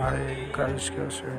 हरे कृष्ण से